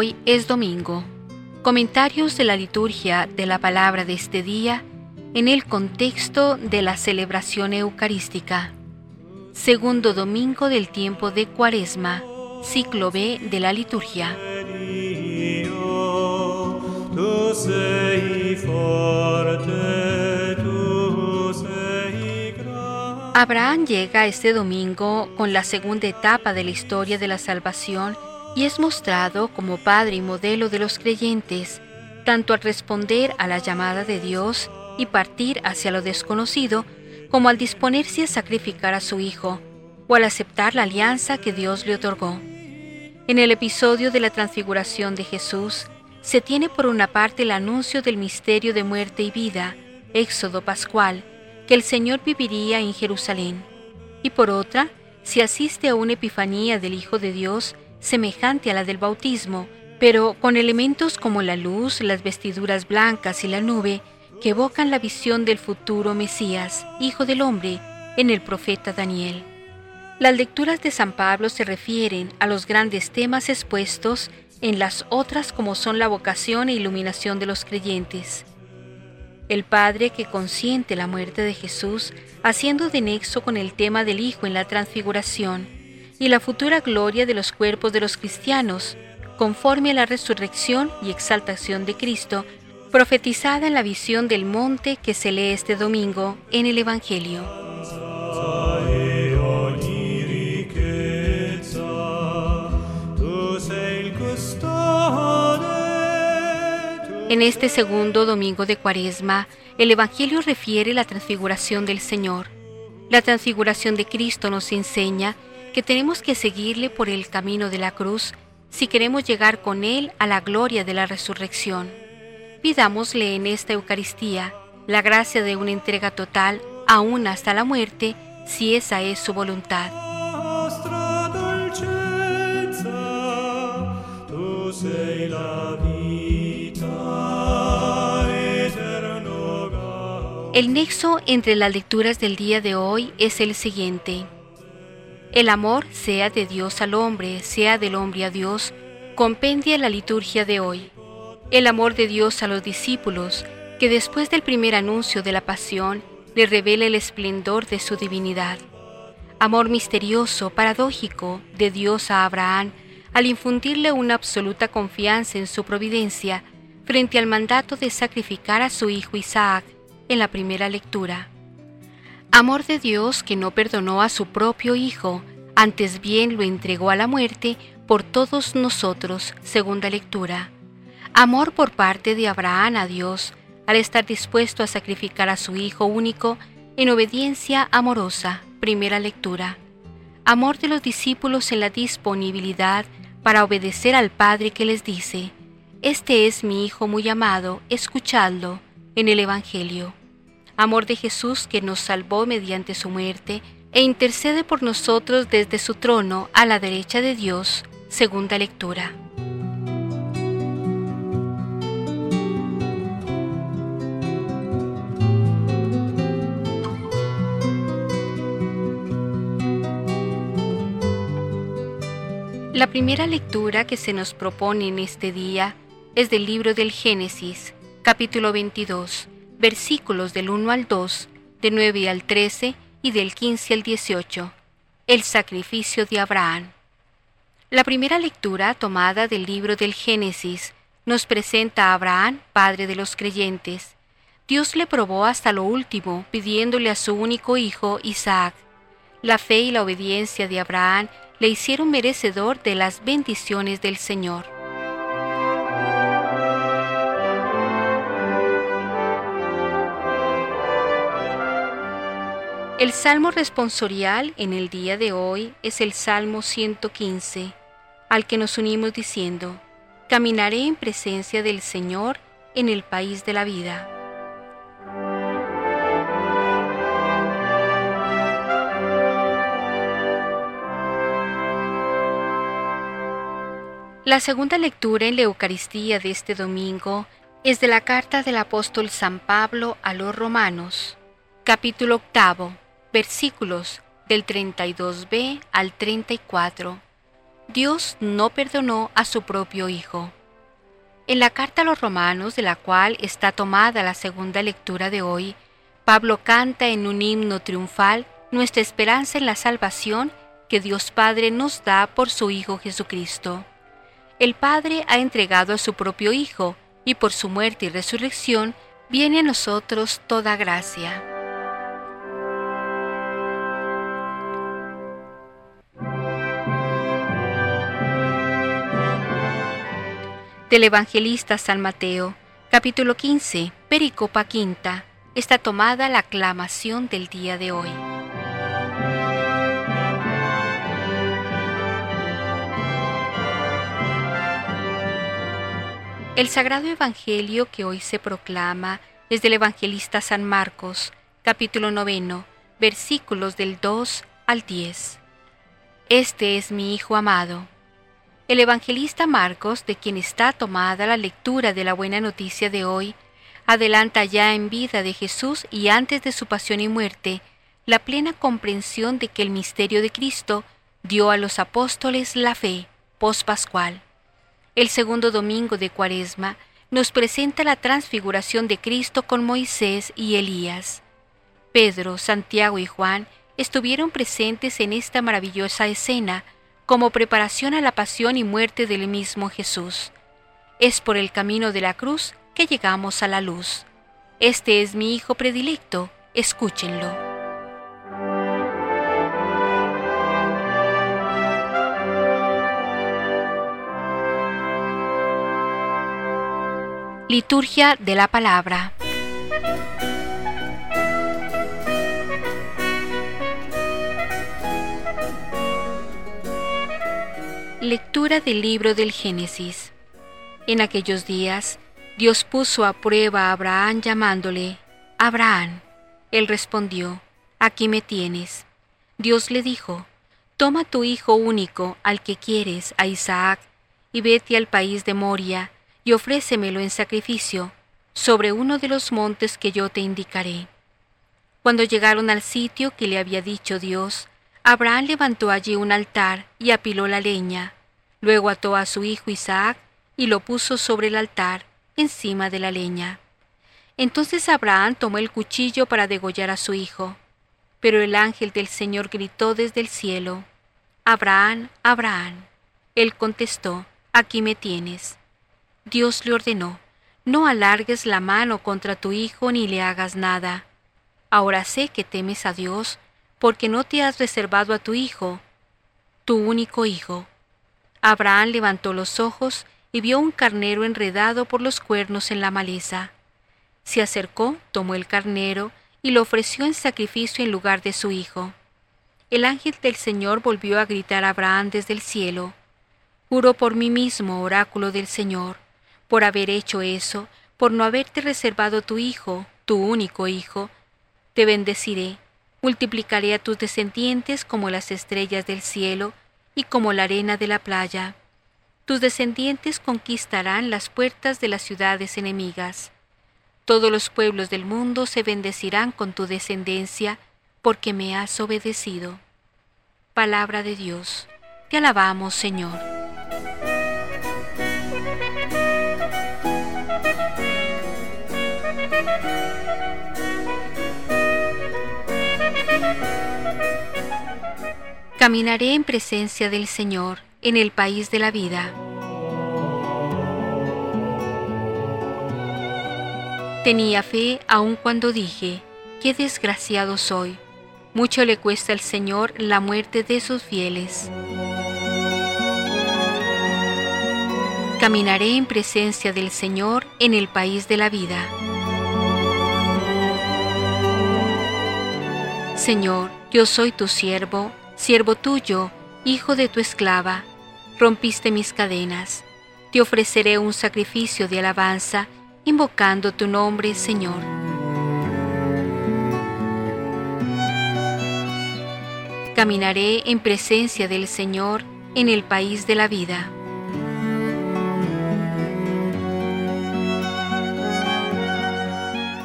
Hoy es domingo. Comentarios de la liturgia de la palabra de este día en el contexto de la celebración eucarística. Segundo domingo del tiempo de Cuaresma, ciclo B de la liturgia. Abraham llega este domingo con la segunda etapa de la historia de la salvación y es mostrado como padre y modelo de los creyentes, tanto al responder a la llamada de Dios y partir hacia lo desconocido, como al disponerse a sacrificar a su hijo, o al aceptar la alianza que Dios le otorgó. En el episodio de la transfiguración de Jesús, se tiene por una parte el anuncio del misterio de muerte y vida, éxodo pascual, que el Señor viviría en Jerusalén, y por otra, se asiste a una epifanía del Hijo de Dios semejante a la del bautismo, pero con elementos como la luz, las vestiduras blancas y la nube, que evocan la visión del futuro Mesías, Hijo del Hombre, en el profeta Daniel. Las lecturas de San Pablo se refieren a los grandes temas expuestos en las otras como son la vocación e iluminación de los creyentes. El Padre que consiente la muerte de Jesús, haciendo de nexo con el tema del Hijo en la transfiguración y la futura gloria de los cuerpos de los cristianos, conforme a la resurrección y exaltación de Cristo, profetizada en la visión del monte que se lee este domingo en el Evangelio. En este segundo domingo de Cuaresma, el Evangelio refiere la transfiguración del Señor. La transfiguración de Cristo nos enseña que tenemos que seguirle por el camino de la cruz si queremos llegar con Él a la gloria de la resurrección. Pidámosle en esta Eucaristía la gracia de una entrega total, aún hasta la muerte, si esa es su voluntad. El nexo entre las lecturas del día de hoy es el siguiente. El amor, sea de Dios al hombre, sea del hombre a Dios, compendia la liturgia de hoy. El amor de Dios a los discípulos, que después del primer anuncio de la pasión, le revela el esplendor de su divinidad. Amor misterioso, paradójico, de Dios a Abraham, al infundirle una absoluta confianza en su providencia frente al mandato de sacrificar a su hijo Isaac en la primera lectura. Amor de Dios que no perdonó a su propio Hijo, antes bien lo entregó a la muerte por todos nosotros, segunda lectura. Amor por parte de Abraham a Dios, al estar dispuesto a sacrificar a su Hijo único en obediencia amorosa, primera lectura. Amor de los discípulos en la disponibilidad para obedecer al Padre que les dice, Este es mi Hijo muy amado, escuchadlo, en el Evangelio amor de Jesús que nos salvó mediante su muerte e intercede por nosotros desde su trono a la derecha de Dios. Segunda lectura. La primera lectura que se nos propone en este día es del libro del Génesis, capítulo 22 versículos del 1 al 2, de 9 al 13 y del 15 al 18. El sacrificio de Abraham. La primera lectura tomada del libro del Génesis nos presenta a Abraham, padre de los creyentes. Dios le probó hasta lo último, pidiéndole a su único hijo, Isaac. La fe y la obediencia de Abraham le hicieron merecedor de las bendiciones del Señor. El salmo responsorial en el día de hoy es el Salmo 115, al que nos unimos diciendo, Caminaré en presencia del Señor en el país de la vida. La segunda lectura en la Eucaristía de este domingo es de la carta del apóstol San Pablo a los romanos, capítulo octavo versículos del 32b al 34. Dios no perdonó a su propio Hijo. En la carta a los romanos, de la cual está tomada la segunda lectura de hoy, Pablo canta en un himno triunfal nuestra esperanza en la salvación que Dios Padre nos da por su Hijo Jesucristo. El Padre ha entregado a su propio Hijo, y por su muerte y resurrección viene a nosotros toda gracia. Del evangelista San Mateo, capítulo 15, Pericopa Quinta, está tomada la aclamación del día de hoy. El sagrado evangelio que hoy se proclama es del evangelista San Marcos, capítulo noveno, versículos del 2 al 10. Este es mi Hijo amado. El evangelista Marcos, de quien está tomada la lectura de la buena noticia de hoy, adelanta ya en vida de Jesús y antes de su pasión y muerte la plena comprensión de que el misterio de Cristo dio a los apóstoles la fe post-pascual. El segundo domingo de Cuaresma nos presenta la transfiguración de Cristo con Moisés y Elías. Pedro, Santiago y Juan estuvieron presentes en esta maravillosa escena como preparación a la pasión y muerte del mismo Jesús. Es por el camino de la cruz que llegamos a la luz. Este es mi Hijo predilecto, escúchenlo. Liturgia de la Palabra. Lectura del libro del Génesis. En aquellos días, Dios puso a prueba a Abraham llamándole, Abraham. Él respondió, Aquí me tienes. Dios le dijo, Toma tu hijo único, al que quieres, a Isaac, y vete al país de Moria, y ofrécemelo en sacrificio sobre uno de los montes que yo te indicaré. Cuando llegaron al sitio que le había dicho Dios, Abraham levantó allí un altar y apiló la leña, luego ató a su hijo Isaac y lo puso sobre el altar, encima de la leña. Entonces Abraham tomó el cuchillo para degollar a su hijo. Pero el ángel del Señor gritó desde el cielo, Abraham, Abraham. Él contestó, Aquí me tienes. Dios le ordenó, no alargues la mano contra tu hijo ni le hagas nada. Ahora sé que temes a Dios, porque no te has reservado a tu hijo, tu único hijo. Abraham levantó los ojos y vio un carnero enredado por los cuernos en la maleza. Se acercó, tomó el carnero y lo ofreció en sacrificio en lugar de su hijo. El ángel del Señor volvió a gritar a Abraham desde el cielo. Juro por mí mismo, oráculo del Señor, por haber hecho eso, por no haberte reservado tu hijo, tu único hijo, te bendeciré, multiplicaré a tus descendientes como las estrellas del cielo y como la arena de la playa. Tus descendientes conquistarán las puertas de las ciudades enemigas. Todos los pueblos del mundo se bendecirán con tu descendencia, porque me has obedecido. Palabra de Dios. Te alabamos, Señor. Caminaré en presencia del Señor en el país de la vida. Tenía fe aun cuando dije, qué desgraciado soy. Mucho le cuesta al Señor la muerte de sus fieles. Caminaré en presencia del Señor en el país de la vida. Señor, yo soy tu siervo, siervo tuyo, hijo de tu esclava. Rompiste mis cadenas. Te ofreceré un sacrificio de alabanza, invocando tu nombre, Señor. Caminaré en presencia del Señor en el país de la vida.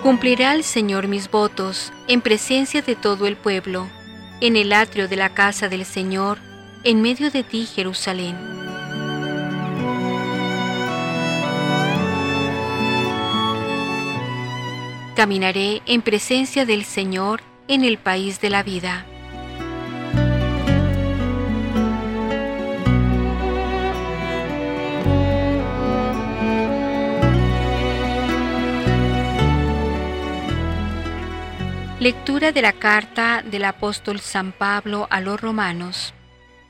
Cumplirá el Señor mis votos en presencia de todo el pueblo. En el atrio de la casa del Señor en medio de ti, Jerusalén. Caminaré en presencia del Señor en el país de la vida. Lectura de la carta del apóstol San Pablo a los romanos.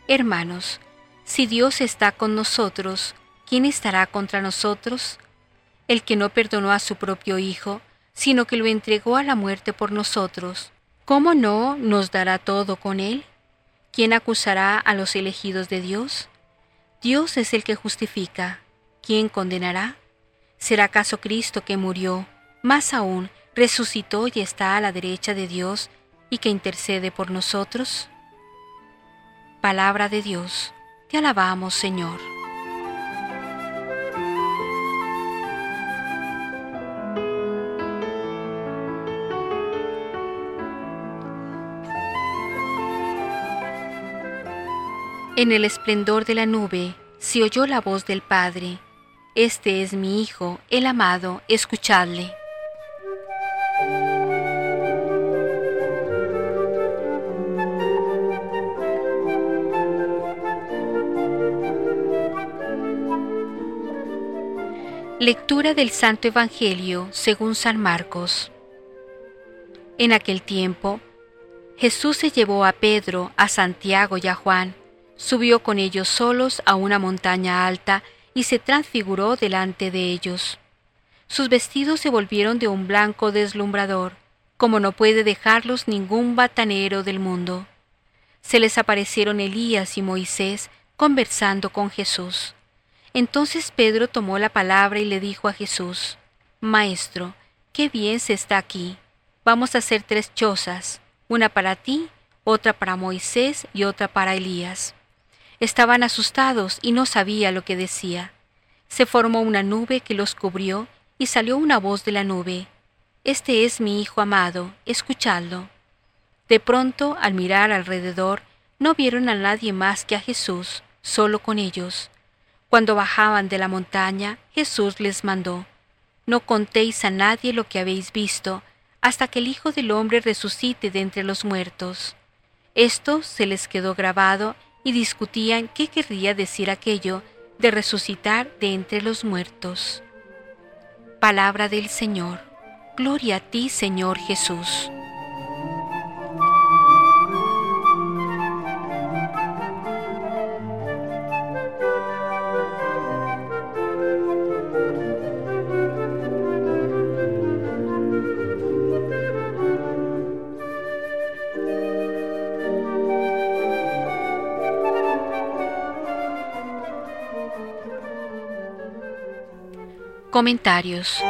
Hermanos, si Dios está con nosotros, ¿quién estará contra nosotros? El que no perdonó a su propio Hijo, sino que lo entregó a la muerte por nosotros, ¿cómo no nos dará todo con él? ¿Quién acusará a los elegidos de Dios? Dios es el que justifica. ¿Quién condenará? ¿Será acaso Cristo que murió, más aún, resucitó y está a la derecha de Dios y que intercede por nosotros? Palabra de Dios, te alabamos Señor. En el esplendor de la nube se oyó la voz del Padre. Este es mi Hijo, el amado, escuchadle. Lectura del Santo Evangelio según San Marcos. En aquel tiempo, Jesús se llevó a Pedro, a Santiago y a Juan, subió con ellos solos a una montaña alta y se transfiguró delante de ellos. Sus vestidos se volvieron de un blanco deslumbrador, como no puede dejarlos ningún batanero del mundo. Se les aparecieron Elías y Moisés conversando con Jesús. Entonces Pedro tomó la palabra y le dijo a Jesús, Maestro, qué bien se está aquí. Vamos a hacer tres chozas, una para ti, otra para Moisés y otra para Elías. Estaban asustados y no sabía lo que decía. Se formó una nube que los cubrió y salió una voz de la nube. Este es mi Hijo amado, escuchadlo. De pronto, al mirar alrededor, no vieron a nadie más que a Jesús, solo con ellos. Cuando bajaban de la montaña, Jesús les mandó, No contéis a nadie lo que habéis visto, hasta que el Hijo del Hombre resucite de entre los muertos. Esto se les quedó grabado y discutían qué querría decir aquello de resucitar de entre los muertos. Palabra del Señor. Gloria a ti, Señor Jesús. Comentarios.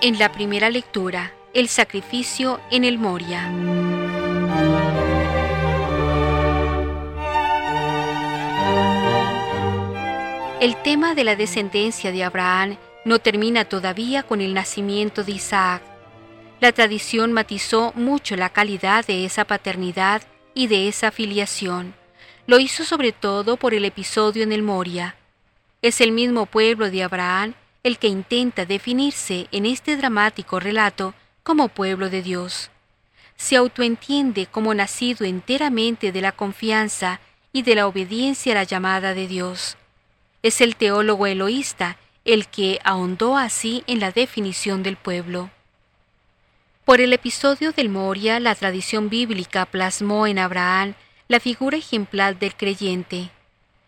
En la primera lectura, el sacrificio en el Moria. El tema de la descendencia de Abraham no termina todavía con el nacimiento de Isaac. La tradición matizó mucho la calidad de esa paternidad y de esa filiación. Lo hizo sobre todo por el episodio en el Moria. Es el mismo pueblo de Abraham el que intenta definirse en este dramático relato como pueblo de Dios. Se autoentiende como nacido enteramente de la confianza y de la obediencia a la llamada de Dios. Es el teólogo eloísta el que ahondó así en la definición del pueblo. Por el episodio del Moria, la tradición bíblica plasmó en Abraham la figura ejemplar del creyente.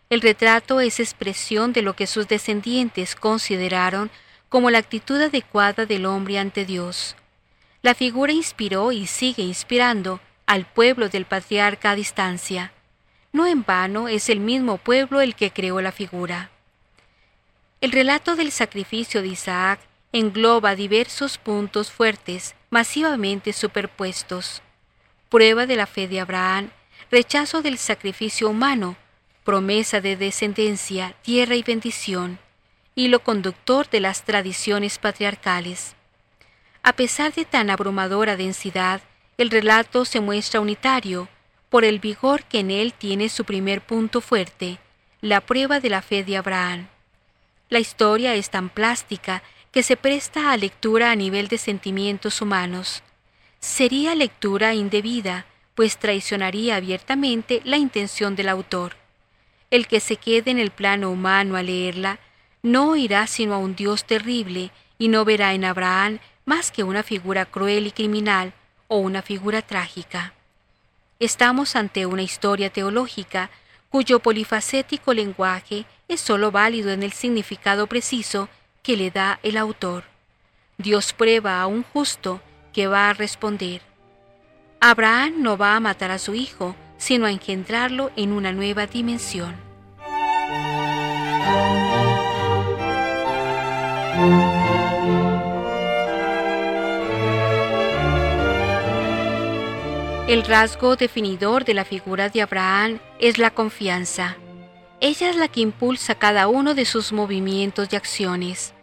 El retrato es expresión de lo que sus descendientes consideraron como la actitud adecuada del hombre ante Dios. La figura inspiró y sigue inspirando al pueblo del patriarca a distancia. No en vano es el mismo pueblo el que creó la figura. El relato del sacrificio de Isaac engloba diversos puntos fuertes, masivamente superpuestos. Prueba de la fe de Abraham, rechazo del sacrificio humano, promesa de descendencia, tierra y bendición, hilo conductor de las tradiciones patriarcales. A pesar de tan abrumadora densidad, el relato se muestra unitario por el vigor que en él tiene su primer punto fuerte, la prueba de la fe de Abraham. La historia es tan plástica que se presta a lectura a nivel de sentimientos humanos. Sería lectura indebida, pues traicionaría abiertamente la intención del autor. El que se quede en el plano humano a leerla no oirá sino a un Dios terrible y no verá en Abraham más que una figura cruel y criminal o una figura trágica. Estamos ante una historia teológica cuyo polifacético lenguaje es sólo válido en el significado preciso que le da el autor. Dios prueba a un justo que va a responder. Abraham no va a matar a su hijo, sino a engendrarlo en una nueva dimensión. El rasgo definidor de la figura de Abraham es la confianza. Ella es la que impulsa cada uno de sus movimientos y acciones.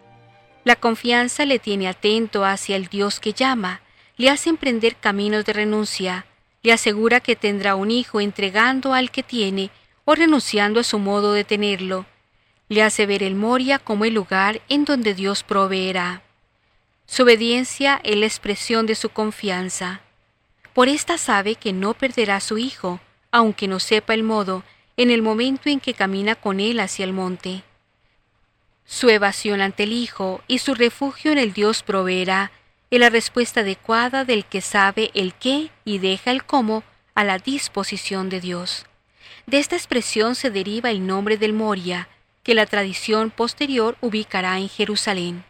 La confianza le tiene atento hacia el Dios que llama, le hace emprender caminos de renuncia, le asegura que tendrá un hijo entregando al que tiene o renunciando a su modo de tenerlo, le hace ver el Moria como el lugar en donde Dios proveerá. Su obediencia es la expresión de su confianza. Por esta sabe que no perderá su hijo, aunque no sepa el modo, en el momento en que camina con él hacia el monte. Su evasión ante el Hijo y su refugio en el Dios proveerá es la respuesta adecuada del que sabe el qué y deja el cómo a la disposición de Dios. De esta expresión se deriva el nombre del Moria, que la tradición posterior ubicará en Jerusalén.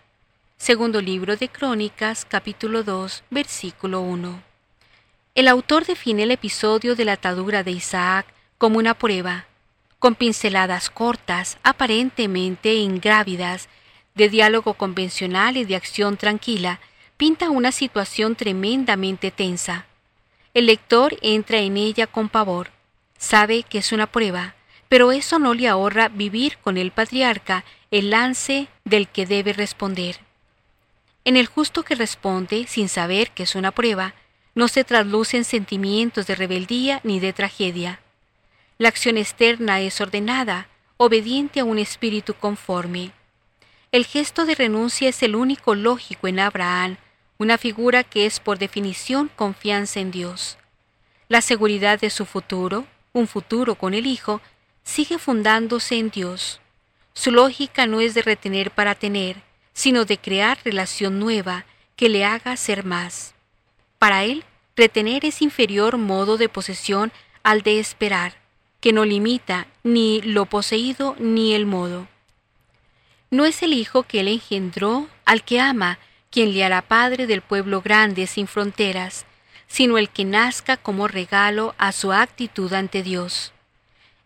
Segundo libro de Crónicas, capítulo 2, versículo 1. El autor define el episodio de la atadura de Isaac como una prueba, con pinceladas cortas, aparentemente ingrávidas, de diálogo convencional y de acción tranquila, pinta una situación tremendamente tensa. El lector entra en ella con pavor. Sabe que es una prueba, pero eso no le ahorra vivir con el patriarca el lance del que debe responder. En el justo que responde, sin saber que es una prueba, no se traslucen sentimientos de rebeldía ni de tragedia. La acción externa es ordenada, obediente a un espíritu conforme. El gesto de renuncia es el único lógico en Abraham, una figura que es por definición confianza en Dios. La seguridad de su futuro, un futuro con el Hijo, sigue fundándose en Dios. Su lógica no es de retener para tener, sino de crear relación nueva que le haga ser más. Para él, retener es inferior modo de posesión al de esperar, que no limita ni lo poseído ni el modo. No es el Hijo que él engendró al que ama, quien le hará padre del pueblo grande sin fronteras, sino el que nazca como regalo a su actitud ante Dios.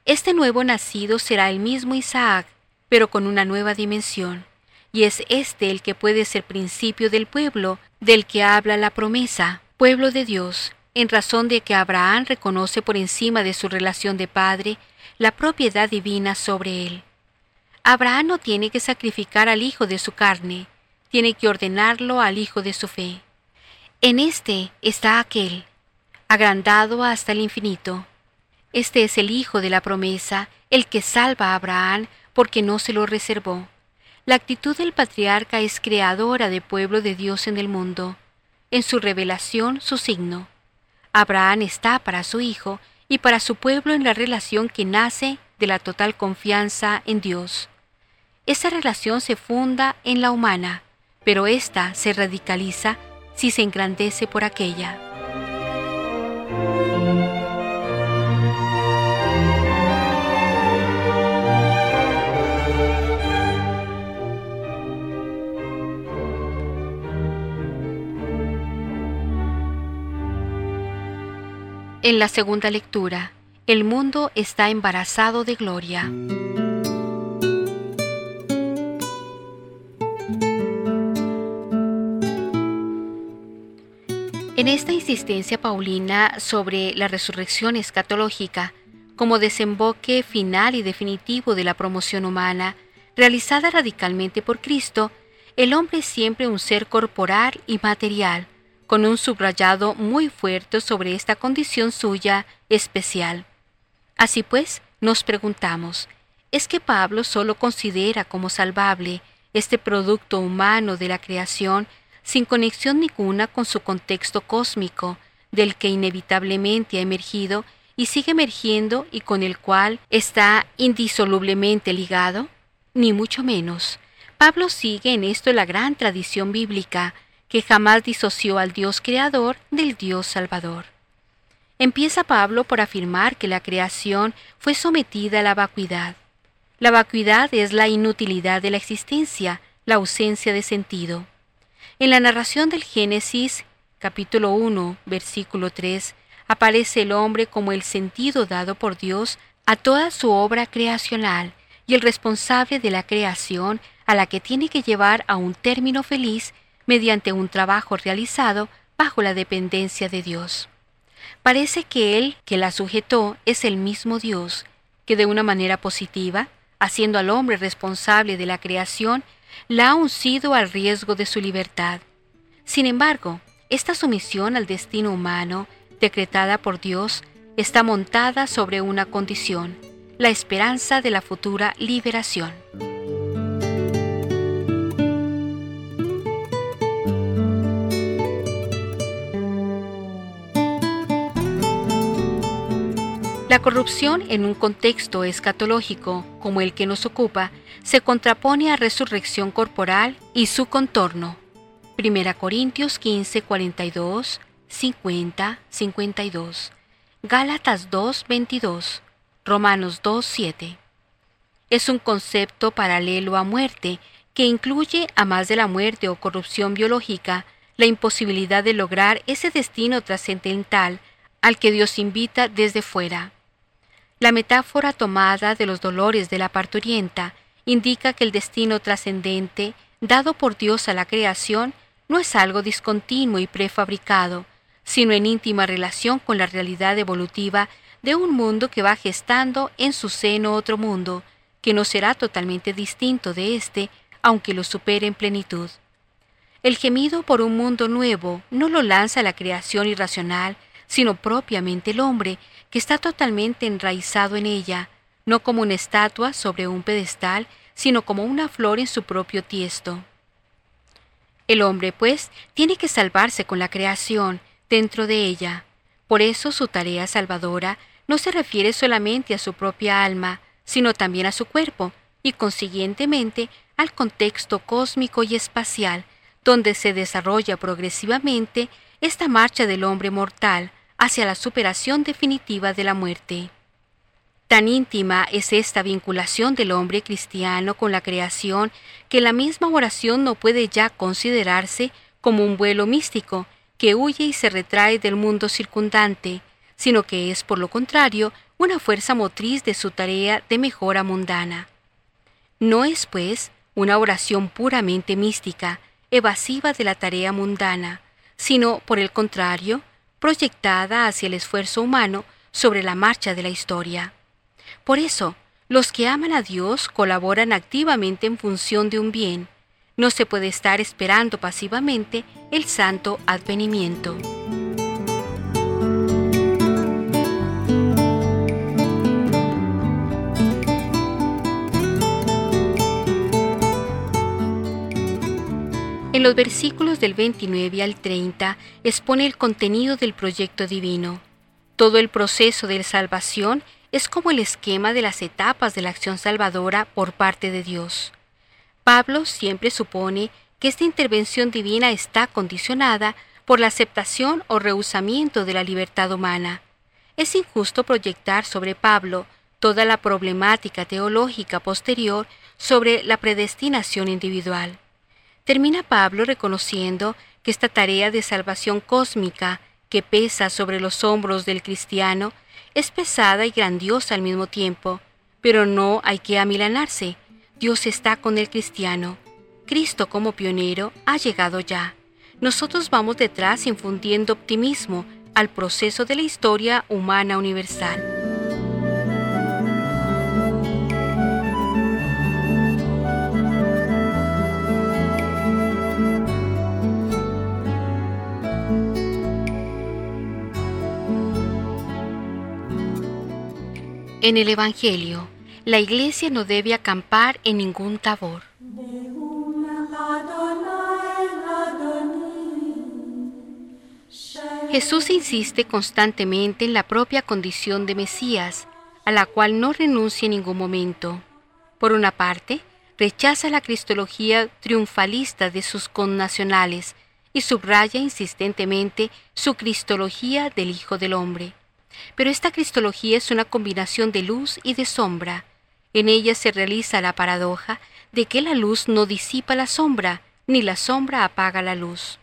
Este nuevo nacido será el mismo Isaac, pero con una nueva dimensión, y es este el que puede ser principio del pueblo del que habla la promesa pueblo de Dios, en razón de que Abraham reconoce por encima de su relación de padre la propiedad divina sobre él. Abraham no tiene que sacrificar al hijo de su carne, tiene que ordenarlo al hijo de su fe. En este está aquel, agrandado hasta el infinito. Este es el hijo de la promesa, el que salva a Abraham porque no se lo reservó. La actitud del patriarca es creadora de pueblo de Dios en el mundo en su revelación su signo. Abraham está para su hijo y para su pueblo en la relación que nace de la total confianza en Dios. Esa relación se funda en la humana, pero ésta se radicaliza si se engrandece por aquella. En la segunda lectura, el mundo está embarazado de gloria. En esta insistencia paulina sobre la resurrección escatológica, como desemboque final y definitivo de la promoción humana, realizada radicalmente por Cristo, el hombre es siempre un ser corporal y material, con un subrayado muy fuerte sobre esta condición suya especial. Así pues, nos preguntamos, ¿es que Pablo solo considera como salvable este producto humano de la creación sin conexión ninguna con su contexto cósmico, del que inevitablemente ha emergido y sigue emergiendo y con el cual está indisolublemente ligado? Ni mucho menos. Pablo sigue en esto la gran tradición bíblica, que jamás disoció al Dios creador del Dios salvador. Empieza Pablo por afirmar que la creación fue sometida a la vacuidad. La vacuidad es la inutilidad de la existencia, la ausencia de sentido. En la narración del Génesis, capítulo 1, versículo 3, aparece el hombre como el sentido dado por Dios a toda su obra creacional y el responsable de la creación a la que tiene que llevar a un término feliz mediante un trabajo realizado bajo la dependencia de Dios. Parece que Él que la sujetó es el mismo Dios, que de una manera positiva, haciendo al hombre responsable de la creación, la ha uncido al riesgo de su libertad. Sin embargo, esta sumisión al destino humano, decretada por Dios, está montada sobre una condición, la esperanza de la futura liberación. La corrupción en un contexto escatológico como el que nos ocupa se contrapone a resurrección corporal y su contorno. 1 Corintios 15, 42, 50, 52. Gálatas 2, 22. Romanos 2, 7. Es un concepto paralelo a muerte que incluye, a más de la muerte o corrupción biológica, la imposibilidad de lograr ese destino trascendental al que Dios invita desde fuera. La metáfora tomada de los dolores de la parturienta indica que el destino trascendente dado por Dios a la creación no es algo discontinuo y prefabricado, sino en íntima relación con la realidad evolutiva de un mundo que va gestando en su seno otro mundo, que no será totalmente distinto de éste, aunque lo supere en plenitud. El gemido por un mundo nuevo no lo lanza la creación irracional, sino propiamente el hombre, que está totalmente enraizado en ella, no como una estatua sobre un pedestal, sino como una flor en su propio tiesto. El hombre, pues, tiene que salvarse con la creación, dentro de ella. Por eso su tarea salvadora no se refiere solamente a su propia alma, sino también a su cuerpo, y consiguientemente al contexto cósmico y espacial, donde se desarrolla progresivamente esta marcha del hombre mortal hacia la superación definitiva de la muerte. Tan íntima es esta vinculación del hombre cristiano con la creación que la misma oración no puede ya considerarse como un vuelo místico que huye y se retrae del mundo circundante, sino que es, por lo contrario, una fuerza motriz de su tarea de mejora mundana. No es, pues, una oración puramente mística, evasiva de la tarea mundana, sino, por el contrario, proyectada hacia el esfuerzo humano sobre la marcha de la historia. Por eso, los que aman a Dios colaboran activamente en función de un bien. No se puede estar esperando pasivamente el santo advenimiento. Los versículos del 29 al 30 expone el contenido del proyecto divino. Todo el proceso de salvación es como el esquema de las etapas de la acción salvadora por parte de Dios. Pablo siempre supone que esta intervención divina está condicionada por la aceptación o rehusamiento de la libertad humana. Es injusto proyectar sobre Pablo toda la problemática teológica posterior sobre la predestinación individual. Termina Pablo reconociendo que esta tarea de salvación cósmica que pesa sobre los hombros del cristiano es pesada y grandiosa al mismo tiempo, pero no hay que amilanarse. Dios está con el cristiano. Cristo como pionero ha llegado ya. Nosotros vamos detrás infundiendo optimismo al proceso de la historia humana universal. En el Evangelio, la iglesia no debe acampar en ningún tabor. Jesús insiste constantemente en la propia condición de Mesías, a la cual no renuncia en ningún momento. Por una parte, rechaza la cristología triunfalista de sus connacionales y subraya insistentemente su cristología del Hijo del Hombre. Pero esta cristología es una combinación de luz y de sombra. En ella se realiza la paradoja de que la luz no disipa la sombra, ni la sombra apaga la luz.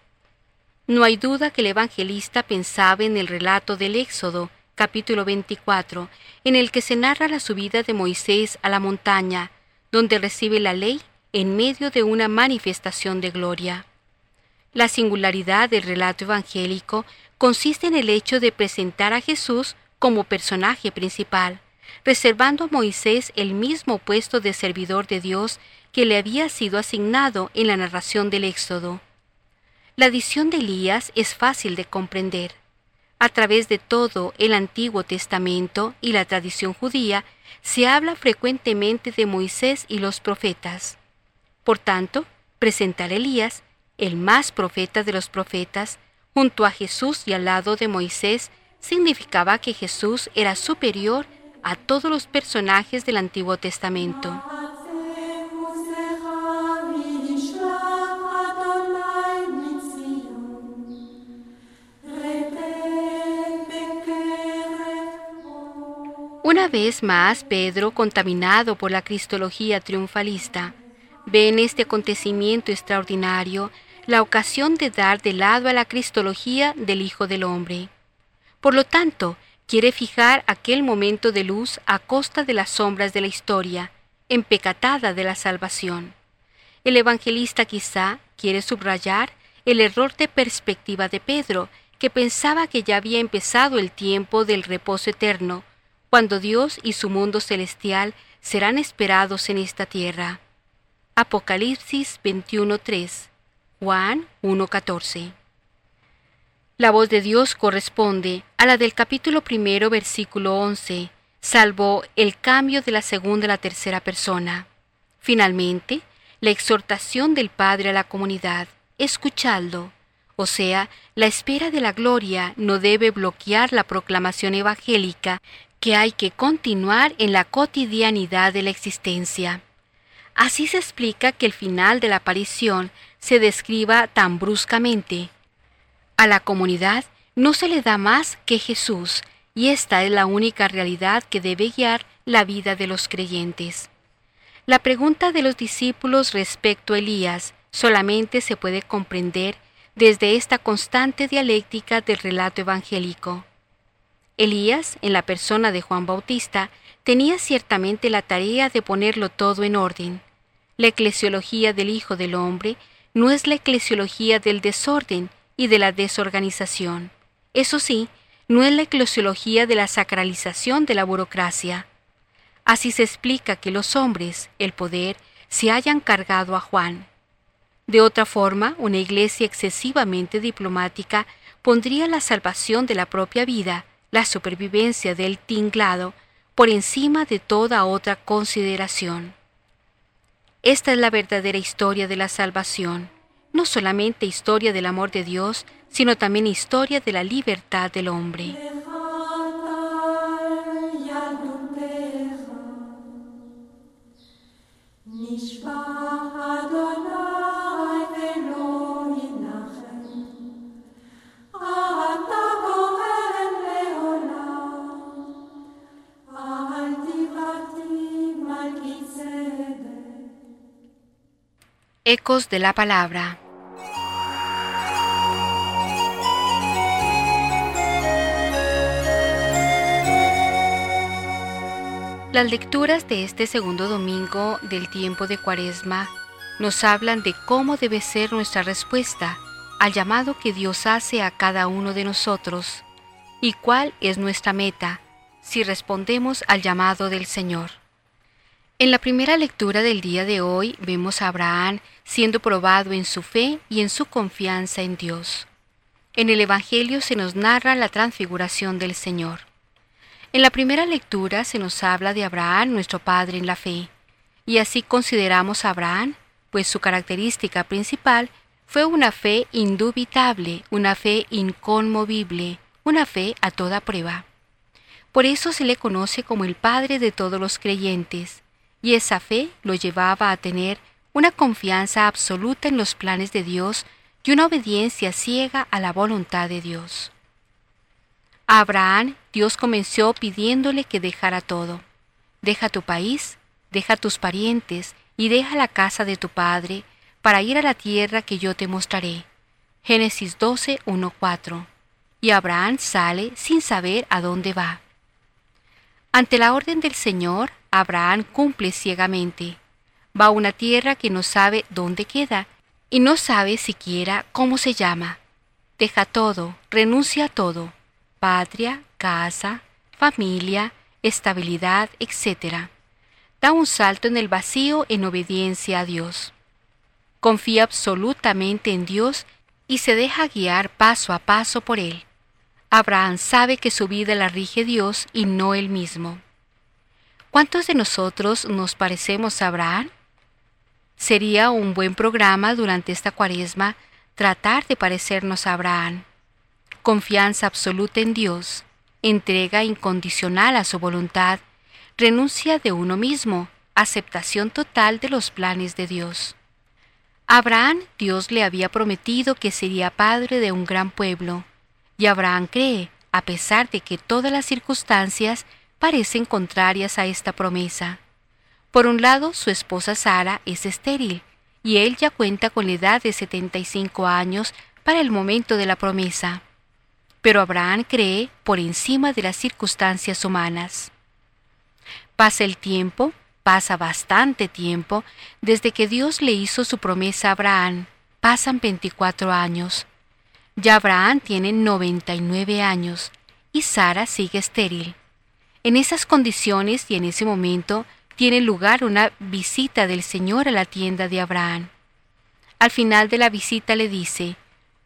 No hay duda que el evangelista pensaba en el relato del Éxodo, capítulo 24, en el que se narra la subida de Moisés a la montaña, donde recibe la ley en medio de una manifestación de gloria. La singularidad del relato evangélico consiste en el hecho de presentar a Jesús como personaje principal, reservando a Moisés el mismo puesto de servidor de Dios que le había sido asignado en la narración del Éxodo. La adición de Elías es fácil de comprender. A través de todo el Antiguo Testamento y la tradición judía, se habla frecuentemente de Moisés y los profetas. Por tanto, presentar a Elías, el más profeta de los profetas, junto a Jesús y al lado de Moisés, significaba que Jesús era superior a todos los personajes del Antiguo Testamento. Una vez más, Pedro, contaminado por la cristología triunfalista, ve en este acontecimiento extraordinario la ocasión de dar de lado a la cristología del Hijo del Hombre. Por lo tanto, quiere fijar aquel momento de luz a costa de las sombras de la historia, empecatada de la salvación. El evangelista quizá quiere subrayar el error de perspectiva de Pedro, que pensaba que ya había empezado el tiempo del reposo eterno, cuando Dios y su mundo celestial serán esperados en esta tierra. Apocalipsis 21.3, Juan 1.14. La voz de Dios corresponde a la del capítulo primero, versículo 11, salvo el cambio de la segunda a la tercera persona. Finalmente, la exhortación del Padre a la comunidad, escuchadlo, o sea, la espera de la gloria no debe bloquear la proclamación evangélica que hay que continuar en la cotidianidad de la existencia. Así se explica que el final de la aparición se describa tan bruscamente. A la comunidad no se le da más que Jesús, y esta es la única realidad que debe guiar la vida de los creyentes. La pregunta de los discípulos respecto a Elías solamente se puede comprender desde esta constante dialéctica del relato evangélico. Elías, en la persona de Juan Bautista, tenía ciertamente la tarea de ponerlo todo en orden. La eclesiología del Hijo del Hombre no es la eclesiología del desorden y de la desorganización. Eso sí, no es la eclesiología de la sacralización de la burocracia. Así se explica que los hombres, el poder, se hayan cargado a Juan. De otra forma, una iglesia excesivamente diplomática pondría la salvación de la propia vida la supervivencia del tinglado por encima de toda otra consideración. Esta es la verdadera historia de la salvación, no solamente historia del amor de Dios, sino también historia de la libertad del hombre. Ecos de la Palabra. Las lecturas de este segundo domingo del tiempo de Cuaresma nos hablan de cómo debe ser nuestra respuesta al llamado que Dios hace a cada uno de nosotros y cuál es nuestra meta si respondemos al llamado del Señor. En la primera lectura del día de hoy vemos a Abraham siendo probado en su fe y en su confianza en Dios. En el Evangelio se nos narra la transfiguración del Señor. En la primera lectura se nos habla de Abraham, nuestro padre en la fe, y así consideramos a Abraham, pues su característica principal fue una fe indubitable, una fe inconmovible, una fe a toda prueba. Por eso se le conoce como el Padre de todos los creyentes, y esa fe lo llevaba a tener una confianza absoluta en los planes de Dios y una obediencia ciega a la voluntad de Dios. A Abraham Dios comenzó pidiéndole que dejara todo. Deja tu país, deja tus parientes y deja la casa de tu padre para ir a la tierra que yo te mostraré. Génesis 12, 1, 4. Y Abraham sale sin saber a dónde va. Ante la orden del Señor, Abraham cumple ciegamente. Va a una tierra que no sabe dónde queda y no sabe siquiera cómo se llama. Deja todo, renuncia a todo, patria, casa, familia, estabilidad, etc. Da un salto en el vacío en obediencia a Dios. Confía absolutamente en Dios y se deja guiar paso a paso por Él. Abraham sabe que su vida la rige Dios y no él mismo. ¿Cuántos de nosotros nos parecemos a Abraham? Sería un buen programa durante esta cuaresma tratar de parecernos a Abraham. Confianza absoluta en Dios, entrega incondicional a su voluntad, renuncia de uno mismo, aceptación total de los planes de Dios. Abraham Dios le había prometido que sería padre de un gran pueblo, y Abraham cree, a pesar de que todas las circunstancias parecen contrarias a esta promesa. Por un lado, su esposa Sara es estéril, y él ya cuenta con la edad de 75 años para el momento de la promesa. Pero Abraham cree por encima de las circunstancias humanas. Pasa el tiempo, pasa bastante tiempo, desde que Dios le hizo su promesa a Abraham. Pasan 24 años. Ya Abraham tiene 99 años y Sara sigue estéril. En esas condiciones y en ese momento, tiene lugar una visita del Señor a la tienda de Abraham. Al final de la visita le dice,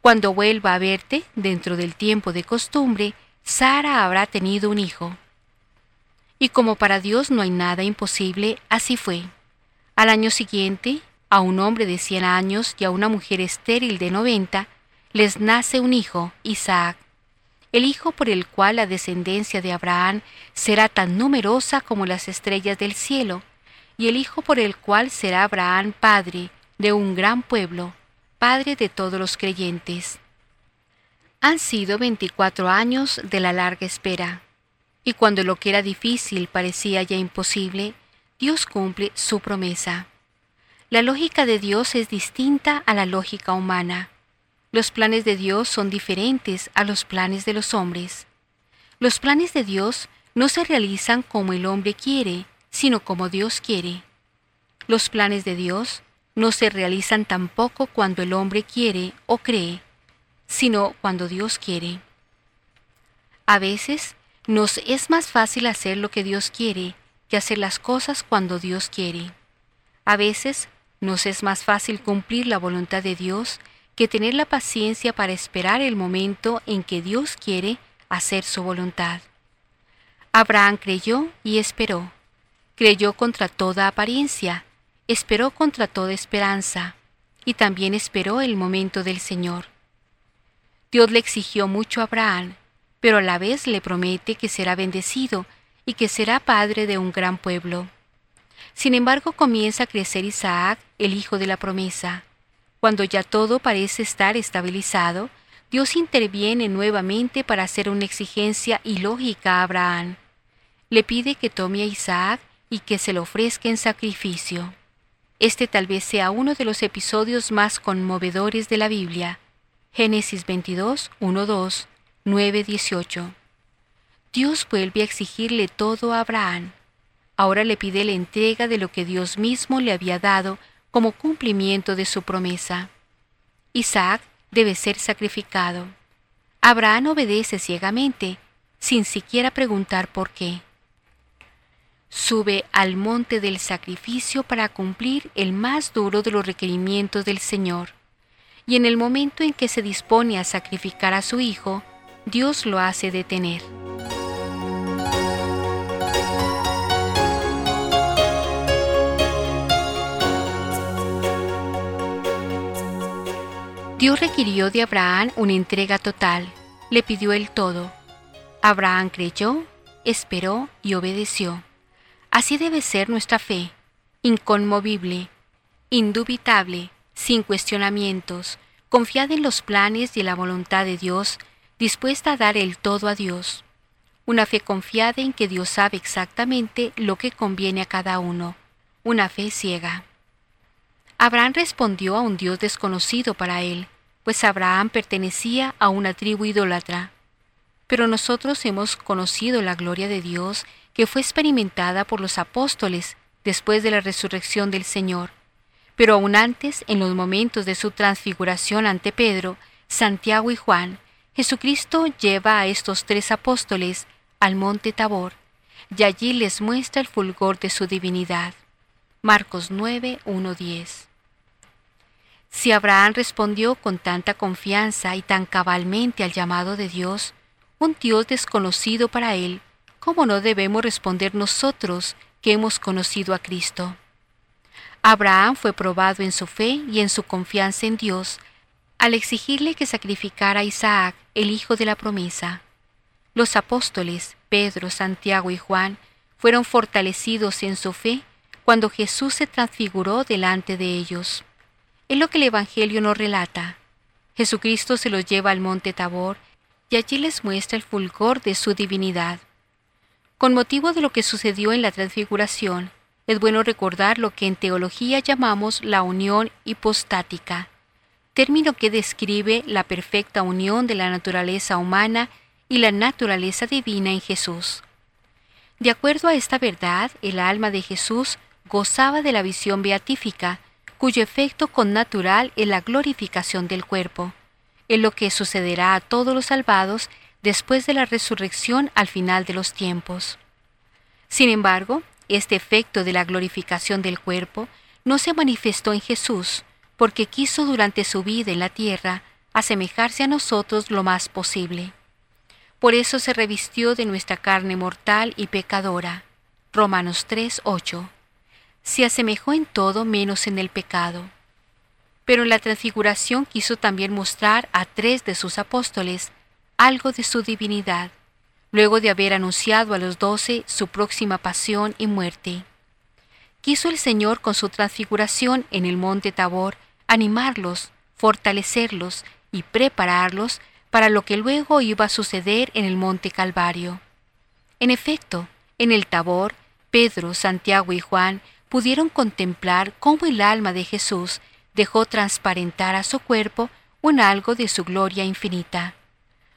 Cuando vuelva a verte, dentro del tiempo de costumbre, Sara habrá tenido un hijo. Y como para Dios no hay nada imposible, así fue. Al año siguiente, a un hombre de cien años y a una mujer estéril de noventa, les nace un hijo, Isaac el Hijo por el cual la descendencia de Abraham será tan numerosa como las estrellas del cielo, y el Hijo por el cual será Abraham Padre de un gran pueblo, Padre de todos los creyentes. Han sido veinticuatro años de la larga espera, y cuando lo que era difícil parecía ya imposible, Dios cumple su promesa. La lógica de Dios es distinta a la lógica humana. Los planes de Dios son diferentes a los planes de los hombres. Los planes de Dios no se realizan como el hombre quiere, sino como Dios quiere. Los planes de Dios no se realizan tampoco cuando el hombre quiere o cree, sino cuando Dios quiere. A veces nos es más fácil hacer lo que Dios quiere que hacer las cosas cuando Dios quiere. A veces nos es más fácil cumplir la voluntad de Dios que tener la paciencia para esperar el momento en que Dios quiere hacer su voluntad. Abraham creyó y esperó. Creyó contra toda apariencia, esperó contra toda esperanza, y también esperó el momento del Señor. Dios le exigió mucho a Abraham, pero a la vez le promete que será bendecido y que será padre de un gran pueblo. Sin embargo, comienza a crecer Isaac, el hijo de la promesa. Cuando ya todo parece estar estabilizado, Dios interviene nuevamente para hacer una exigencia ilógica a Abraham. Le pide que tome a Isaac y que se lo ofrezca en sacrificio. Este tal vez sea uno de los episodios más conmovedores de la Biblia. Génesis 22, 1, 2, 9, 18. Dios vuelve a exigirle todo a Abraham. Ahora le pide la entrega de lo que Dios mismo le había dado como cumplimiento de su promesa. Isaac debe ser sacrificado. Abraham obedece ciegamente, sin siquiera preguntar por qué. Sube al monte del sacrificio para cumplir el más duro de los requerimientos del Señor. Y en el momento en que se dispone a sacrificar a su hijo, Dios lo hace detener. Dios requirió de Abraham una entrega total, le pidió el todo. Abraham creyó, esperó y obedeció. Así debe ser nuestra fe, inconmovible, indubitable, sin cuestionamientos, confiada en los planes y la voluntad de Dios, dispuesta a dar el todo a Dios. Una fe confiada en que Dios sabe exactamente lo que conviene a cada uno. Una fe ciega. Abraham respondió a un Dios desconocido para él, pues Abraham pertenecía a una tribu idólatra. Pero nosotros hemos conocido la gloria de Dios que fue experimentada por los apóstoles después de la resurrección del Señor. Pero aún antes, en los momentos de su transfiguración ante Pedro, Santiago y Juan, Jesucristo lleva a estos tres apóstoles al monte Tabor, y allí les muestra el fulgor de su divinidad. Marcos 9, 10. Si Abraham respondió con tanta confianza y tan cabalmente al llamado de Dios, un Dios desconocido para él, ¿cómo no debemos responder nosotros que hemos conocido a Cristo? Abraham fue probado en su fe y en su confianza en Dios al exigirle que sacrificara a Isaac, el hijo de la promesa. Los apóstoles, Pedro, Santiago y Juan, fueron fortalecidos en su fe cuando Jesús se transfiguró delante de ellos. Es lo que el Evangelio nos relata. Jesucristo se los lleva al monte Tabor y allí les muestra el fulgor de su divinidad. Con motivo de lo que sucedió en la transfiguración, es bueno recordar lo que en teología llamamos la unión hipostática, término que describe la perfecta unión de la naturaleza humana y la naturaleza divina en Jesús. De acuerdo a esta verdad, el alma de Jesús gozaba de la visión beatífica, cuyo efecto connatural es la glorificación del cuerpo, en lo que sucederá a todos los salvados después de la resurrección al final de los tiempos. Sin embargo, este efecto de la glorificación del cuerpo no se manifestó en Jesús, porque quiso durante su vida en la tierra asemejarse a nosotros lo más posible. Por eso se revistió de nuestra carne mortal y pecadora. Romanos 3:8 se asemejó en todo menos en el pecado. Pero en la transfiguración quiso también mostrar a tres de sus apóstoles algo de su divinidad, luego de haber anunciado a los doce su próxima pasión y muerte. Quiso el Señor con su transfiguración en el monte Tabor animarlos, fortalecerlos y prepararlos para lo que luego iba a suceder en el monte Calvario. En efecto, en el Tabor, Pedro, Santiago y Juan pudieron contemplar cómo el alma de Jesús dejó transparentar a su cuerpo un algo de su gloria infinita.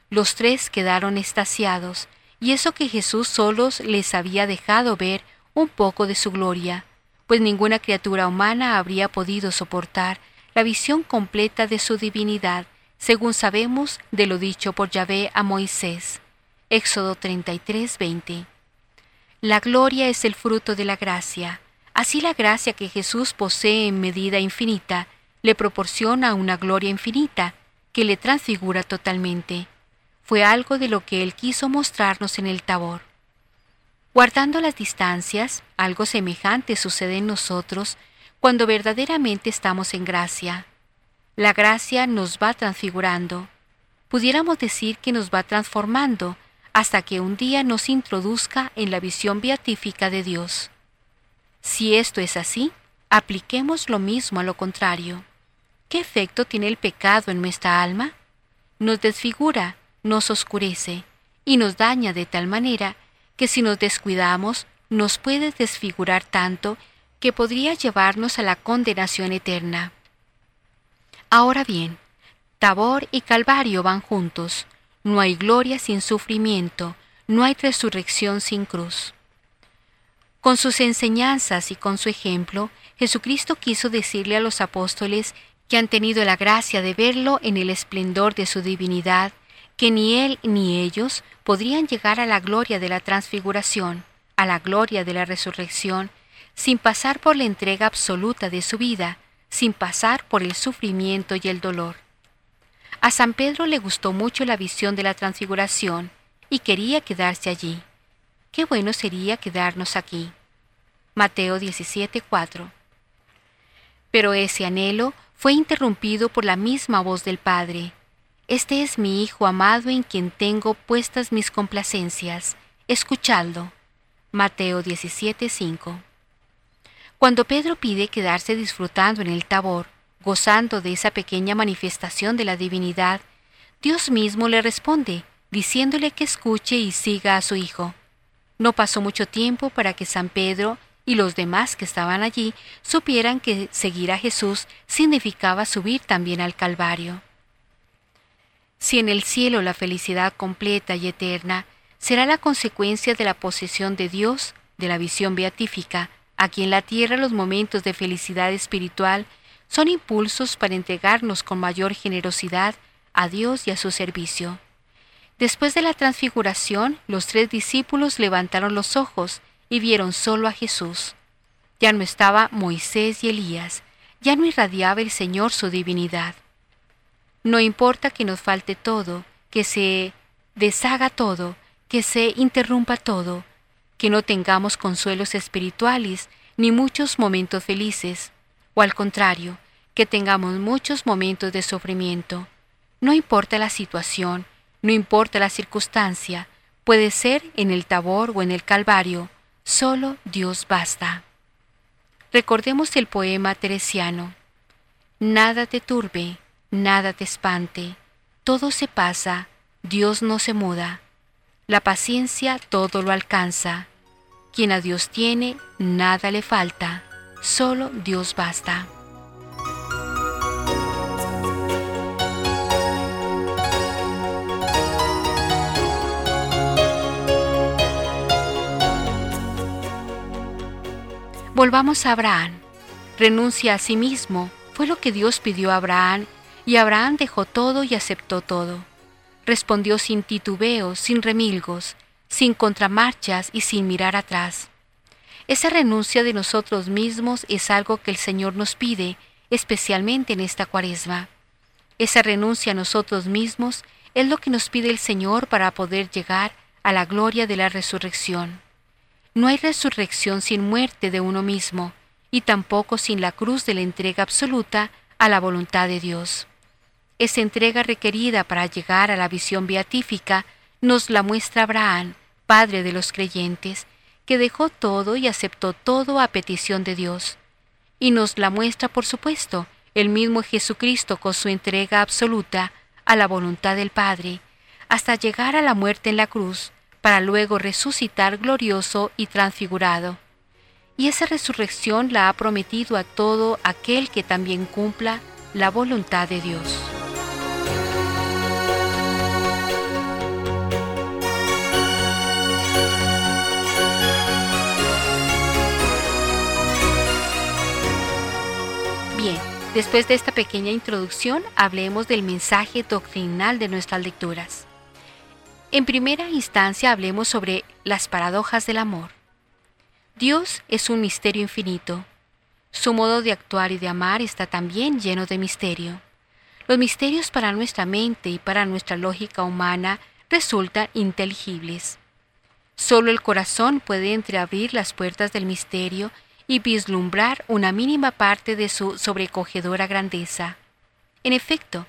Los tres quedaron estasiados, y eso que Jesús solos les había dejado ver un poco de su gloria, pues ninguna criatura humana habría podido soportar la visión completa de su divinidad, según sabemos de lo dicho por Yahvé a Moisés. Éxodo 33, 20. La gloria es el fruto de la gracia, Así la gracia que Jesús posee en medida infinita le proporciona una gloria infinita que le transfigura totalmente. Fue algo de lo que Él quiso mostrarnos en el Tabor. Guardando las distancias, algo semejante sucede en nosotros cuando verdaderamente estamos en gracia. La gracia nos va transfigurando. Pudiéramos decir que nos va transformando hasta que un día nos introduzca en la visión beatífica de Dios. Si esto es así, apliquemos lo mismo a lo contrario. ¿Qué efecto tiene el pecado en nuestra alma? Nos desfigura, nos oscurece y nos daña de tal manera que si nos descuidamos nos puede desfigurar tanto que podría llevarnos a la condenación eterna. Ahora bien, Tabor y Calvario van juntos. No hay gloria sin sufrimiento, no hay resurrección sin cruz. Con sus enseñanzas y con su ejemplo, Jesucristo quiso decirle a los apóstoles que han tenido la gracia de verlo en el esplendor de su divinidad, que ni él ni ellos podrían llegar a la gloria de la transfiguración, a la gloria de la resurrección, sin pasar por la entrega absoluta de su vida, sin pasar por el sufrimiento y el dolor. A San Pedro le gustó mucho la visión de la transfiguración y quería quedarse allí qué bueno sería quedarnos aquí. Mateo 17:4. Pero ese anhelo fue interrumpido por la misma voz del Padre. Este es mi Hijo amado en quien tengo puestas mis complacencias. Escuchadlo. Mateo 17:5. Cuando Pedro pide quedarse disfrutando en el tabor, gozando de esa pequeña manifestación de la divinidad, Dios mismo le responde, diciéndole que escuche y siga a su Hijo. No pasó mucho tiempo para que San Pedro y los demás que estaban allí supieran que seguir a Jesús significaba subir también al Calvario. Si en el cielo la felicidad completa y eterna será la consecuencia de la posesión de Dios, de la visión beatífica, Aquí en la tierra los momentos de felicidad espiritual son impulsos para entregarnos con mayor generosidad a Dios y a su servicio. Después de la transfiguración, los tres discípulos levantaron los ojos y vieron solo a Jesús. Ya no estaba Moisés y Elías, ya no irradiaba el Señor su divinidad. No importa que nos falte todo, que se deshaga todo, que se interrumpa todo, que no tengamos consuelos espirituales ni muchos momentos felices, o al contrario, que tengamos muchos momentos de sufrimiento. No importa la situación, no importa la circunstancia, puede ser en el Tabor o en el Calvario, solo Dios basta. Recordemos el poema teresiano. Nada te turbe, nada te espante, todo se pasa, Dios no se muda. La paciencia todo lo alcanza. Quien a Dios tiene, nada le falta. Solo Dios basta. Volvamos a Abraham. Renuncia a sí mismo, fue lo que Dios pidió a Abraham, y Abraham dejó todo y aceptó todo respondió sin titubeos, sin remilgos, sin contramarchas y sin mirar atrás. Esa renuncia de nosotros mismos es algo que el Señor nos pide, especialmente en esta cuaresma. Esa renuncia a nosotros mismos es lo que nos pide el Señor para poder llegar a la gloria de la resurrección. No hay resurrección sin muerte de uno mismo, y tampoco sin la cruz de la entrega absoluta a la voluntad de Dios. Esa entrega requerida para llegar a la visión beatífica nos la muestra Abraham, padre de los creyentes, que dejó todo y aceptó todo a petición de Dios. Y nos la muestra, por supuesto, el mismo Jesucristo con su entrega absoluta a la voluntad del Padre, hasta llegar a la muerte en la cruz, para luego resucitar glorioso y transfigurado. Y esa resurrección la ha prometido a todo aquel que también cumpla la voluntad de Dios. Bien, después de esta pequeña introducción, hablemos del mensaje doctrinal de nuestras lecturas. En primera instancia hablemos sobre las paradojas del amor. Dios es un misterio infinito. Su modo de actuar y de amar está también lleno de misterio. Los misterios para nuestra mente y para nuestra lógica humana resultan inteligibles. Solo el corazón puede entreabrir las puertas del misterio y vislumbrar una mínima parte de su sobrecogedora grandeza. En efecto,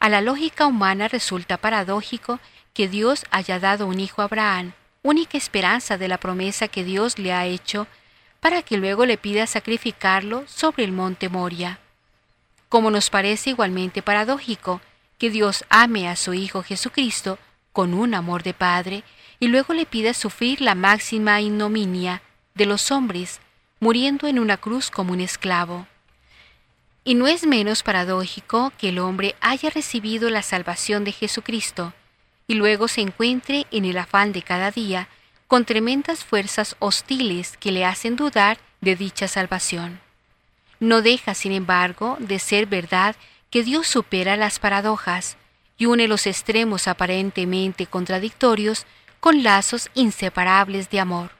a la lógica humana resulta paradójico que Dios haya dado un hijo a Abraham, única esperanza de la promesa que Dios le ha hecho, para que luego le pida sacrificarlo sobre el monte Moria. Como nos parece igualmente paradójico que Dios ame a su Hijo Jesucristo con un amor de Padre y luego le pida sufrir la máxima ignominia de los hombres, muriendo en una cruz como un esclavo. Y no es menos paradójico que el hombre haya recibido la salvación de Jesucristo y luego se encuentre en el afán de cada día con tremendas fuerzas hostiles que le hacen dudar de dicha salvación. No deja, sin embargo, de ser verdad que Dios supera las paradojas y une los extremos aparentemente contradictorios con lazos inseparables de amor.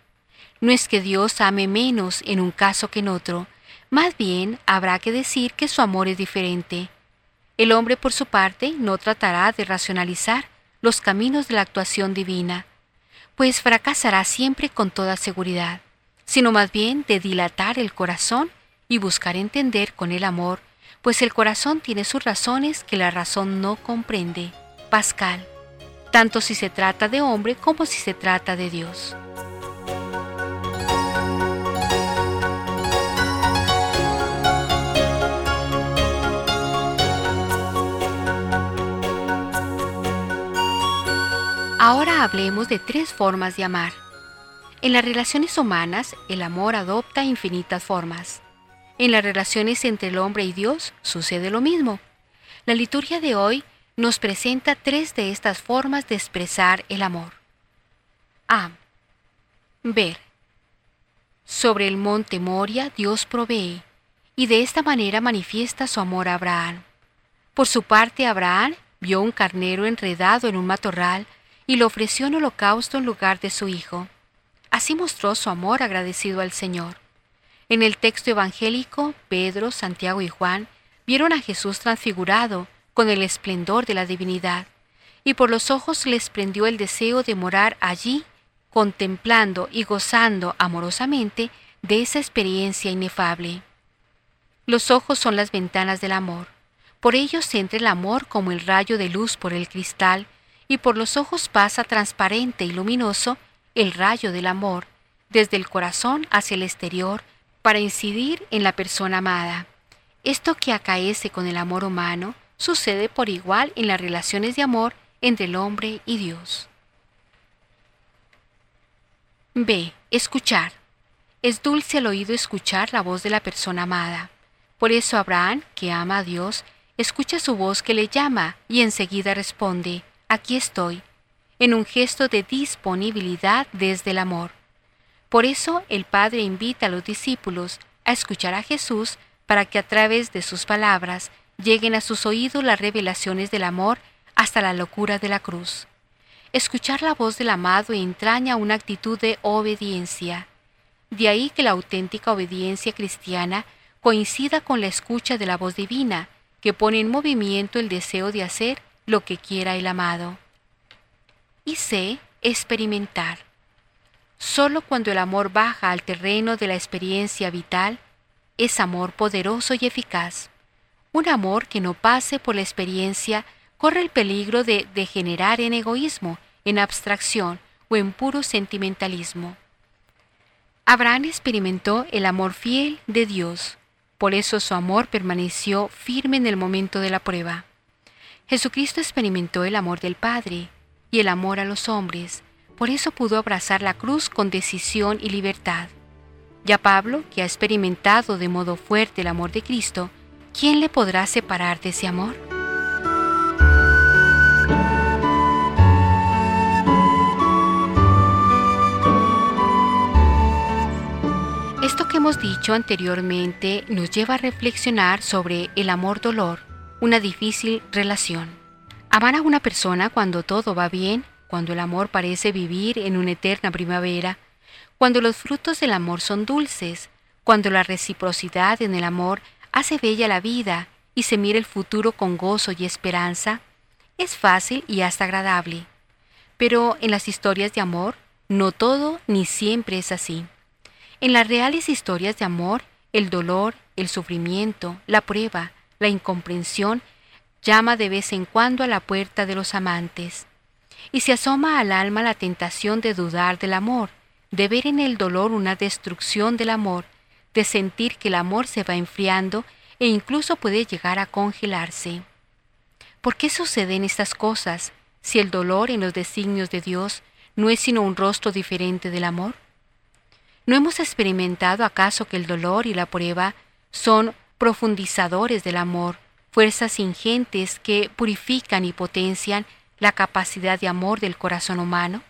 No es que Dios ame menos en un caso que en otro, más bien habrá que decir que su amor es diferente. El hombre, por su parte, no tratará de racionalizar los caminos de la actuación divina, pues fracasará siempre con toda seguridad, sino más bien de dilatar el corazón y buscar entender con el amor pues el corazón tiene sus razones que la razón no comprende. Pascal, tanto si se trata de hombre como si se trata de Dios. Ahora hablemos de tres formas de amar. En las relaciones humanas, el amor adopta infinitas formas. En las relaciones entre el hombre y Dios sucede lo mismo. La liturgia de hoy nos presenta tres de estas formas de expresar el amor. A. Ver. Sobre el monte Moria Dios provee, y de esta manera manifiesta su amor a Abraham. Por su parte, Abraham vio un carnero enredado en un matorral y le ofreció en holocausto en lugar de su hijo. Así mostró su amor agradecido al Señor. En el texto evangélico, Pedro, Santiago y Juan vieron a Jesús transfigurado con el esplendor de la divinidad, y por los ojos les prendió el deseo de morar allí, contemplando y gozando amorosamente de esa experiencia inefable. Los ojos son las ventanas del amor. Por ellos entra el amor como el rayo de luz por el cristal y por los ojos pasa transparente y luminoso el rayo del amor, desde el corazón hacia el exterior, para incidir en la persona amada. Esto que acaece con el amor humano sucede por igual en las relaciones de amor entre el hombre y Dios. B. Escuchar. Es dulce al oído escuchar la voz de la persona amada. Por eso Abraham, que ama a Dios, escucha su voz que le llama y enseguida responde, aquí estoy, en un gesto de disponibilidad desde el amor. Por eso el Padre invita a los discípulos a escuchar a Jesús para que a través de sus palabras lleguen a sus oídos las revelaciones del amor hasta la locura de la cruz. Escuchar la voz del amado entraña una actitud de obediencia. De ahí que la auténtica obediencia cristiana coincida con la escucha de la voz divina, que pone en movimiento el deseo de hacer lo que quiera el amado. Y sé experimentar. Solo cuando el amor baja al terreno de la experiencia vital, es amor poderoso y eficaz. Un amor que no pase por la experiencia corre el peligro de degenerar en egoísmo, en abstracción o en puro sentimentalismo. Abraham experimentó el amor fiel de Dios, por eso su amor permaneció firme en el momento de la prueba. Jesucristo experimentó el amor del Padre y el amor a los hombres, por eso pudo abrazar la cruz con decisión y libertad. Ya Pablo, que ha experimentado de modo fuerte el amor de Cristo, ¿quién le podrá separar de ese amor? Esto que hemos dicho anteriormente nos lleva a reflexionar sobre el amor-dolor una difícil relación. Amar a una persona cuando todo va bien, cuando el amor parece vivir en una eterna primavera, cuando los frutos del amor son dulces, cuando la reciprocidad en el amor hace bella la vida y se mira el futuro con gozo y esperanza, es fácil y hasta agradable. Pero en las historias de amor, no todo ni siempre es así. En las reales historias de amor, el dolor, el sufrimiento, la prueba, la incomprensión llama de vez en cuando a la puerta de los amantes, y se asoma al alma la tentación de dudar del amor, de ver en el dolor una destrucción del amor, de sentir que el amor se va enfriando e incluso puede llegar a congelarse. ¿Por qué suceden estas cosas si el dolor en los designios de Dios no es sino un rostro diferente del amor? ¿No hemos experimentado acaso que el dolor y la prueba son profundizadores del amor, fuerzas ingentes que purifican y potencian la capacidad de amor del corazón humano?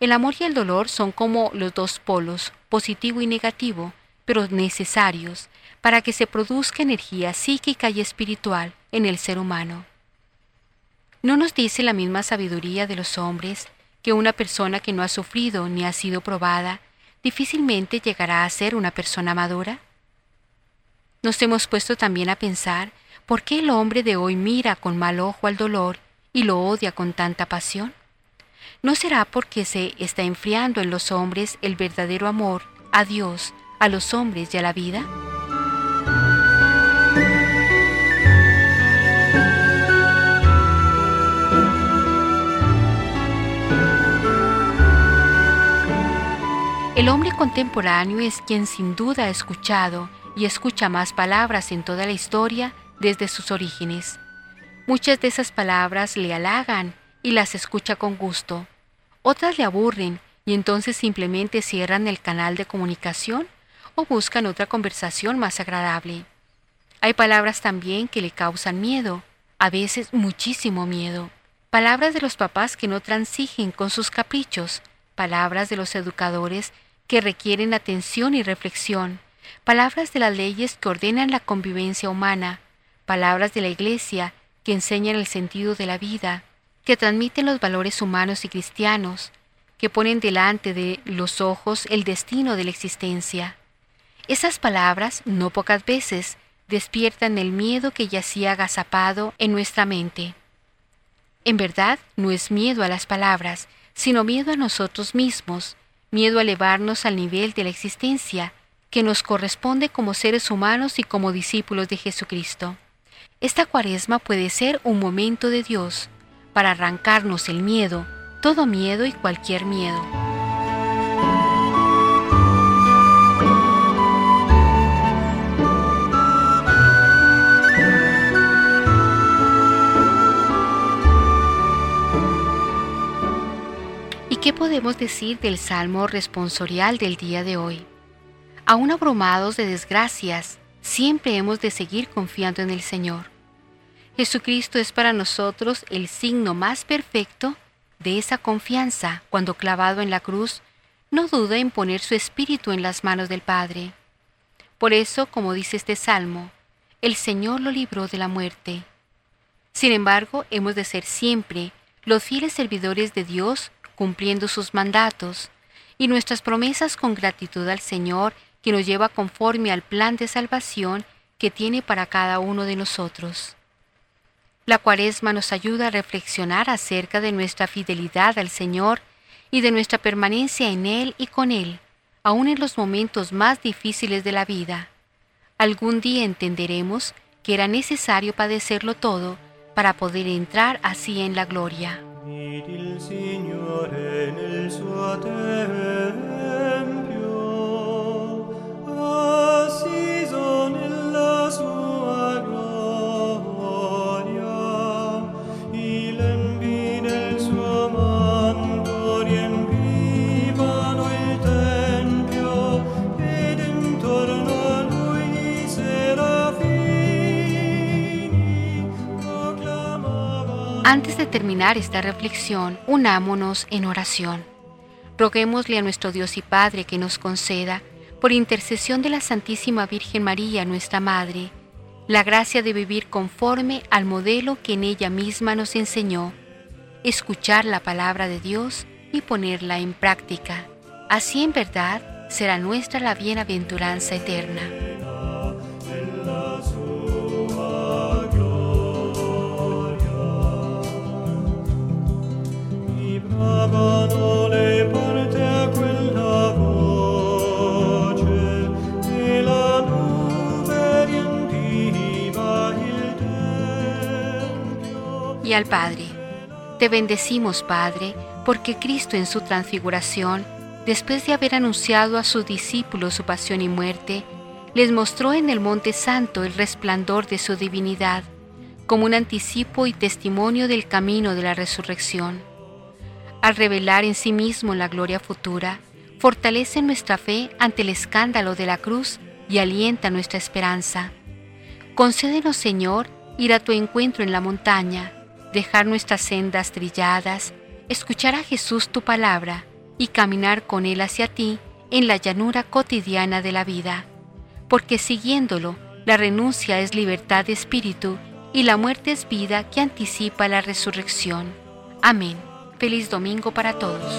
El amor y el dolor son como los dos polos, positivo y negativo, pero necesarios para que se produzca energía psíquica y espiritual en el ser humano. ¿No nos dice la misma sabiduría de los hombres que una persona que no ha sufrido ni ha sido probada difícilmente llegará a ser una persona madura? Nos hemos puesto también a pensar por qué el hombre de hoy mira con mal ojo al dolor y lo odia con tanta pasión. ¿No será porque se está enfriando en los hombres el verdadero amor a Dios, a los hombres y a la vida? El hombre contemporáneo es quien sin duda ha escuchado y escucha más palabras en toda la historia desde sus orígenes. Muchas de esas palabras le halagan y las escucha con gusto. Otras le aburren y entonces simplemente cierran el canal de comunicación o buscan otra conversación más agradable. Hay palabras también que le causan miedo, a veces muchísimo miedo. Palabras de los papás que no transigen con sus caprichos, palabras de los educadores que requieren atención y reflexión, palabras de las leyes que ordenan la convivencia humana, palabras de la Iglesia que enseñan el sentido de la vida, que transmiten los valores humanos y cristianos, que ponen delante de los ojos el destino de la existencia. Esas palabras, no pocas veces, despiertan el miedo que yacía agazapado en nuestra mente. En verdad, no es miedo a las palabras, sino miedo a nosotros mismos, miedo a elevarnos al nivel de la existencia que nos corresponde como seres humanos y como discípulos de Jesucristo. Esta cuaresma puede ser un momento de Dios para arrancarnos el miedo, todo miedo y cualquier miedo. ¿Y qué podemos decir del salmo responsorial del día de hoy? Aún abrumados de desgracias, siempre hemos de seguir confiando en el Señor. Jesucristo es para nosotros el signo más perfecto de esa confianza cuando clavado en la cruz, no duda en poner su espíritu en las manos del Padre. Por eso, como dice este salmo, el Señor lo libró de la muerte. Sin embargo, hemos de ser siempre los fieles servidores de Dios cumpliendo sus mandatos y nuestras promesas con gratitud al Señor que nos lleva conforme al plan de salvación que tiene para cada uno de nosotros. La cuaresma nos ayuda a reflexionar acerca de nuestra fidelidad al Señor y de nuestra permanencia en Él y con Él, aun en los momentos más difíciles de la vida. Algún día entenderemos que era necesario padecerlo todo para poder entrar así en la gloria. Antes de terminar esta reflexión, unámonos en oración. Roguémosle a nuestro Dios y Padre que nos conceda, por intercesión de la Santísima Virgen María, nuestra Madre, la gracia de vivir conforme al modelo que en ella misma nos enseñó, escuchar la palabra de Dios y ponerla en práctica. Así en verdad será nuestra la bienaventuranza eterna. Y al Padre, te bendecimos Padre, porque Cristo en su transfiguración, después de haber anunciado a sus discípulos su pasión y muerte, les mostró en el Monte Santo el resplandor de su divinidad, como un anticipo y testimonio del camino de la resurrección al revelar en sí mismo la gloria futura, fortalece nuestra fe ante el escándalo de la cruz y alienta nuestra esperanza. Concédenos, Señor, ir a tu encuentro en la montaña, dejar nuestras sendas trilladas, escuchar a Jesús tu palabra y caminar con Él hacia ti en la llanura cotidiana de la vida, porque siguiéndolo, la renuncia es libertad de espíritu y la muerte es vida que anticipa la resurrección. Amén. Feliz domingo para todos.